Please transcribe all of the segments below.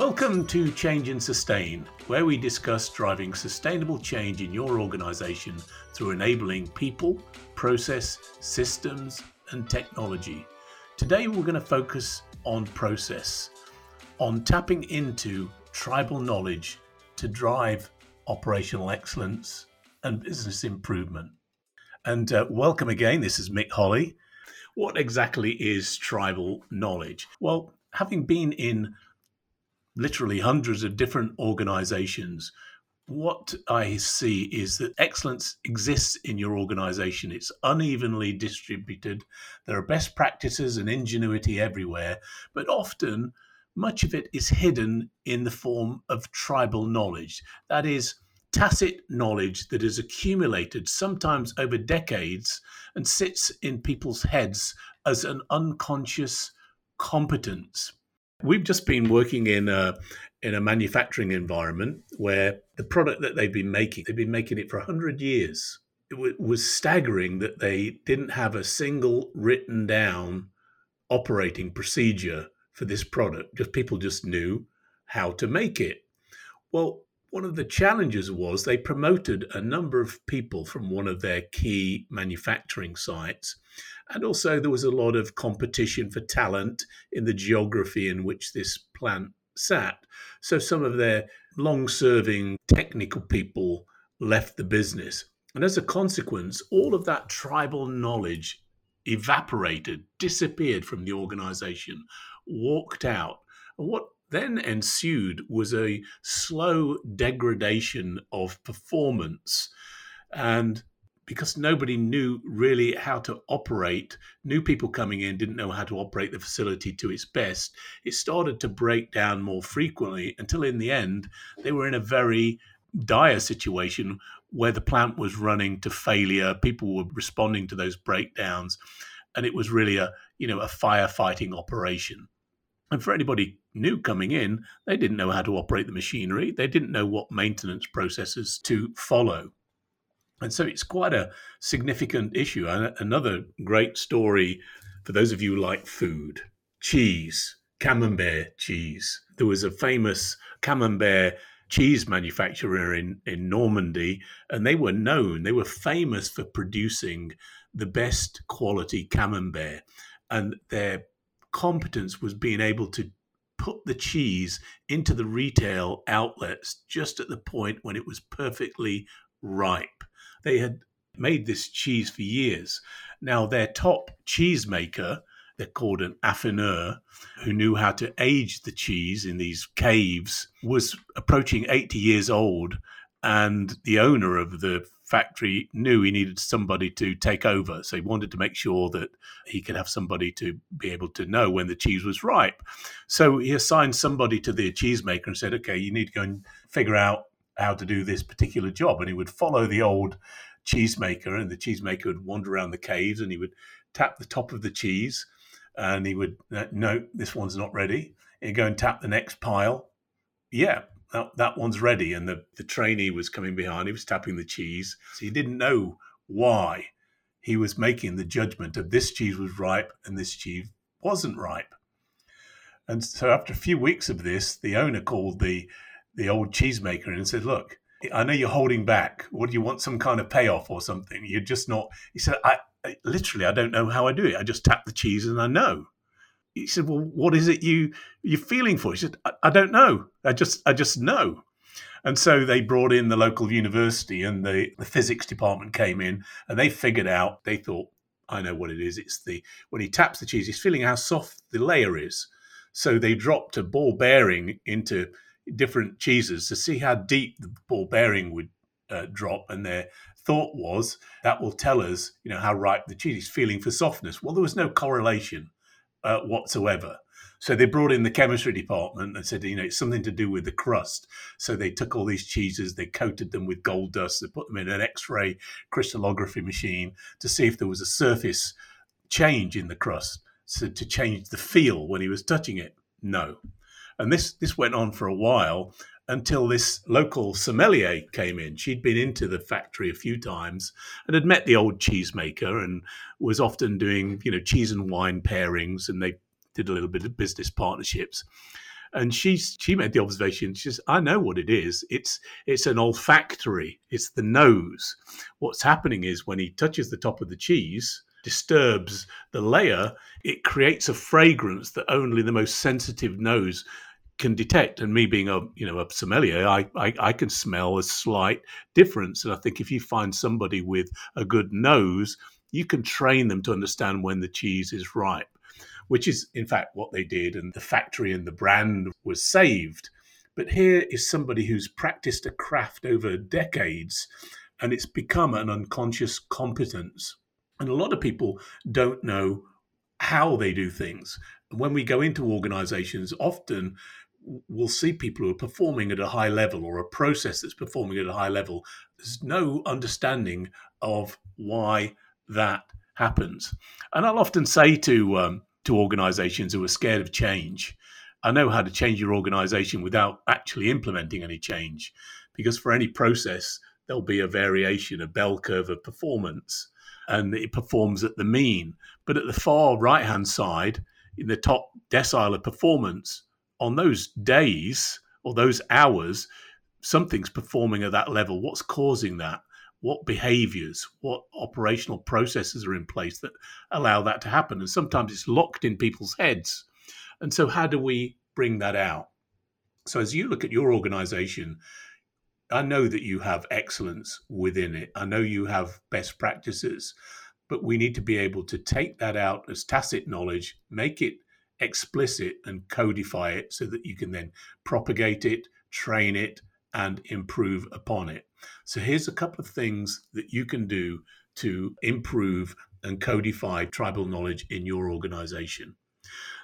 Welcome to Change and Sustain, where we discuss driving sustainable change in your organization through enabling people, process, systems, and technology. Today, we're going to focus on process, on tapping into tribal knowledge to drive operational excellence and business improvement. And uh, welcome again. This is Mick Holly. What exactly is tribal knowledge? Well, having been in literally hundreds of different organizations, what I see is that excellence exists in your organization. It's unevenly distributed. There are best practices and ingenuity everywhere, but often much of it is hidden in the form of tribal knowledge. That is, tacit knowledge that is accumulated sometimes over decades and sits in people's heads as an unconscious competence. We've just been working in a in a manufacturing environment where the product that they've been making, they've been making it for 100 years. It w- was staggering that they didn't have a single written down operating procedure for this product. Just people just knew how to make it. Well, one of the challenges was they promoted a number of people from one of their key manufacturing sites. And also, there was a lot of competition for talent in the geography in which this plant sat. So, some of their long serving technical people left the business. And as a consequence, all of that tribal knowledge evaporated, disappeared from the organization, walked out. And what then ensued was a slow degradation of performance. And because nobody knew really how to operate, new people coming in didn't know how to operate the facility to its best, it started to break down more frequently until in the end, they were in a very dire situation where the plant was running to failure. People were responding to those breakdowns. And it was really a, you know, a firefighting operation. And for anybody new coming in, they didn't know how to operate the machinery. They didn't know what maintenance processes to follow. And so it's quite a significant issue. And another great story for those of you who like food cheese, camembert cheese. There was a famous camembert cheese manufacturer in, in Normandy, and they were known, they were famous for producing the best quality camembert. And their competence was being able to put the cheese into the retail outlets just at the point when it was perfectly ripe. They had made this cheese for years. Now, their top cheesemaker, they're called an affineur, who knew how to age the cheese in these caves, was approaching 80 years old. And the owner of the factory knew he needed somebody to take over. So he wanted to make sure that he could have somebody to be able to know when the cheese was ripe. So he assigned somebody to the cheesemaker and said, okay, you need to go and figure out how to do this particular job. And he would follow the old cheesemaker, and the cheesemaker would wander around the caves and he would tap the top of the cheese and he would, uh, no, this one's not ready. He'd go and tap the next pile. Yeah, that, that one's ready. And the, the trainee was coming behind, he was tapping the cheese. So he didn't know why he was making the judgment of this cheese was ripe and this cheese wasn't ripe. And so after a few weeks of this, the owner called the the old cheesemaker and said, Look, I know you're holding back. What do you want? Some kind of payoff or something? You're just not. He said, I, I literally, I don't know how I do it. I just tap the cheese and I know he said, "Well, what is it you you're feeling for?" He said, I, "I don't know. I just I just know." And so they brought in the local university, and the the physics department came in, and they figured out. They thought, "I know what it is. It's the when he taps the cheese, he's feeling how soft the layer is." So they dropped a ball bearing into different cheeses to see how deep the ball bearing would uh, drop, and their thought was that will tell us, you know, how ripe the cheese is feeling for softness. Well, there was no correlation uh, whatsoever. So they brought in the chemistry department and said, you know, it's something to do with the crust. So they took all these cheeses, they coated them with gold dust, they put them in an X-ray crystallography machine to see if there was a surface change in the crust, so to change the feel when he was touching it. No, and this this went on for a while until this local sommelier came in. She'd been into the factory a few times and had met the old cheesemaker and was often doing, you know, cheese and wine pairings and they did a little bit of business partnerships. and she she made the observation. She says, "I know what it is. It's it's an olfactory. It's the nose. What's happening is when he touches the top of the cheese." disturbs the layer it creates a fragrance that only the most sensitive nose can detect. And me being a you know a sommelier, I, I, I can smell a slight difference. And I think if you find somebody with a good nose, you can train them to understand when the cheese is ripe which is in fact what they did, and the factory and the brand was saved. But here is somebody who's practiced a craft over decades, and it's become an unconscious competence. And a lot of people don't know how they do things. And when we go into organizations, often we'll see people who are performing at a high level or a process that's performing at a high level. There's no understanding of why that happens. And I'll often say to um, to organizations who are scared of change. I know how to change your organization without actually implementing any change because for any process, there'll be a variation, a bell curve of performance, and it performs at the mean. But at the far right hand side, in the top decile of performance, on those days or those hours, something's performing at that level. What's causing that? what behaviors, what operational processes are in place that allow that to happen. And sometimes it's locked in people's heads. And so, how do we bring that out? So, as you look at your organization, I know that you have excellence within it. I know you have best practices, but we need to be able to take that out as tacit knowledge, make it explicit, and codify it so that you can then propagate it, train it, and improve upon it. So, here's a couple of things that you can do to improve and codify tribal knowledge in your organization.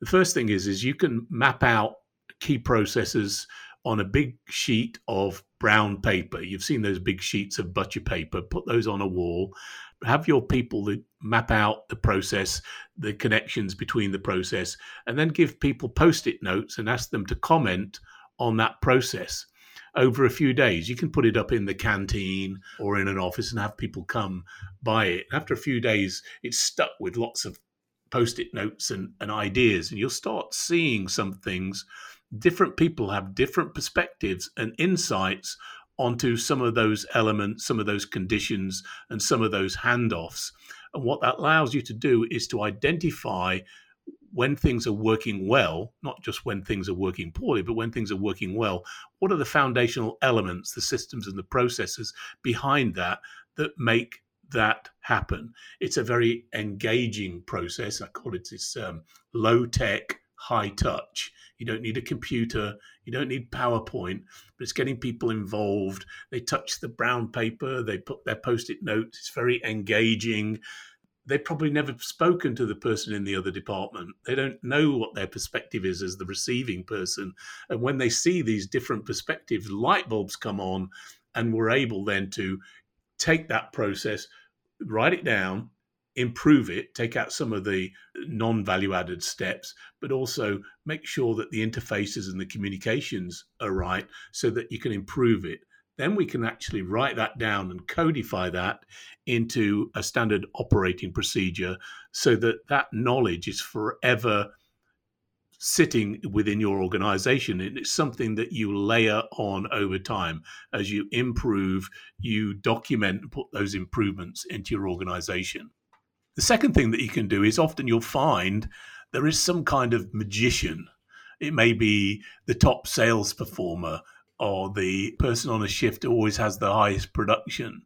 The first thing is, is you can map out key processes on a big sheet of brown paper. You've seen those big sheets of butcher paper, put those on a wall. Have your people that map out the process, the connections between the process, and then give people post it notes and ask them to comment on that process over a few days. You can put it up in the canteen or in an office and have people come buy it. After a few days, it's stuck with lots of post it notes and, and ideas, and you'll start seeing some things. Different people have different perspectives and insights onto some of those elements, some of those conditions, and some of those handoffs. And what that allows you to do is to identify when things are working well, not just when things are working poorly, but when things are working well, what are the foundational elements, the systems and the processes behind that that make that happen? It's a very engaging process. I call it this um, low tech, high touch. You don't need a computer, you don't need PowerPoint, but it's getting people involved. They touch the brown paper, they put their post it notes. It's very engaging they've probably never spoken to the person in the other department. They don't know what their perspective is as the receiving person. And when they see these different perspectives, light bulbs come on, and we're able then to take that process, write it down, improve it, take out some of the non value added steps, but also make sure that the interfaces and the communications are right so that you can improve it. Then we can actually write that down and codify that into a standard operating procedure so that that knowledge is forever sitting within your organization and it's something that you layer on over time. As you improve you document and put those improvements into your organization. The second thing that you can do is often you'll find there is some kind of magician. It may be the top sales performer or the person on a shift always has the highest production.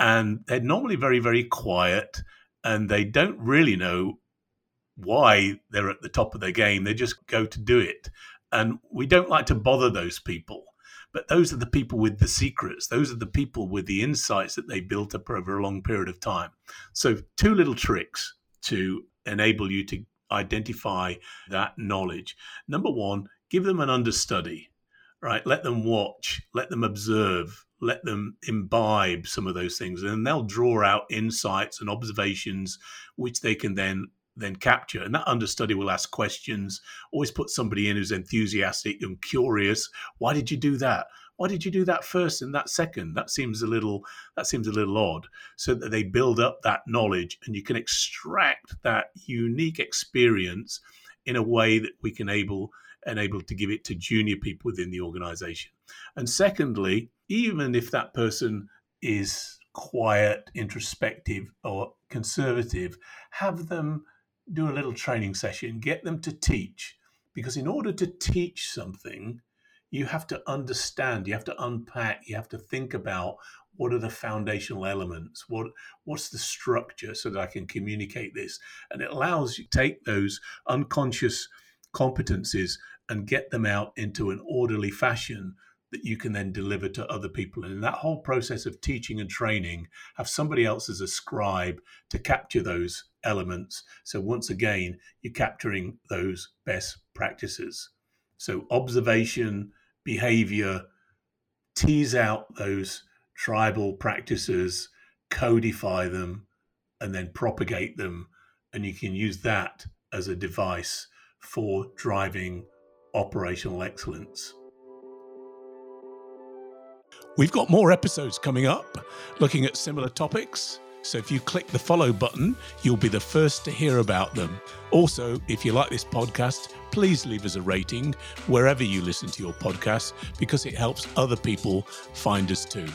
And they're normally very, very quiet and they don't really know why they're at the top of their game. They just go to do it. And we don't like to bother those people. But those are the people with the secrets. Those are the people with the insights that they built up over a long period of time. So, two little tricks to enable you to identify that knowledge. Number one, give them an understudy right? Let them watch, let them observe, let them imbibe some of those things, and they'll draw out insights and observations which they can then then capture. And that understudy will ask questions. Always put somebody in who's enthusiastic and curious. Why did you do that? Why did you do that first and that second? That seems a little that seems a little odd. So that they build up that knowledge and you can extract that unique experience in a way that we can able enable to give it to junior people within the organization. And secondly, even if that person is quiet, introspective, or conservative, have them do a little training session, get them to teach. Because in order to teach something, you have to understand, you have to unpack, you have to think about what are the foundational elements, what what's the structure so that I can communicate this. And it allows you to take those unconscious competencies and get them out into an orderly fashion that you can then deliver to other people. And in that whole process of teaching and training, have somebody else as a scribe to capture those elements. So once again, you're capturing those best practices. So observation, behavior, tease out those tribal practices, codify them, and then propagate them. And you can use that as a device for driving operational excellence. We've got more episodes coming up looking at similar topics. So if you click the follow button, you'll be the first to hear about them. Also, if you like this podcast, please leave us a rating wherever you listen to your podcast because it helps other people find us too.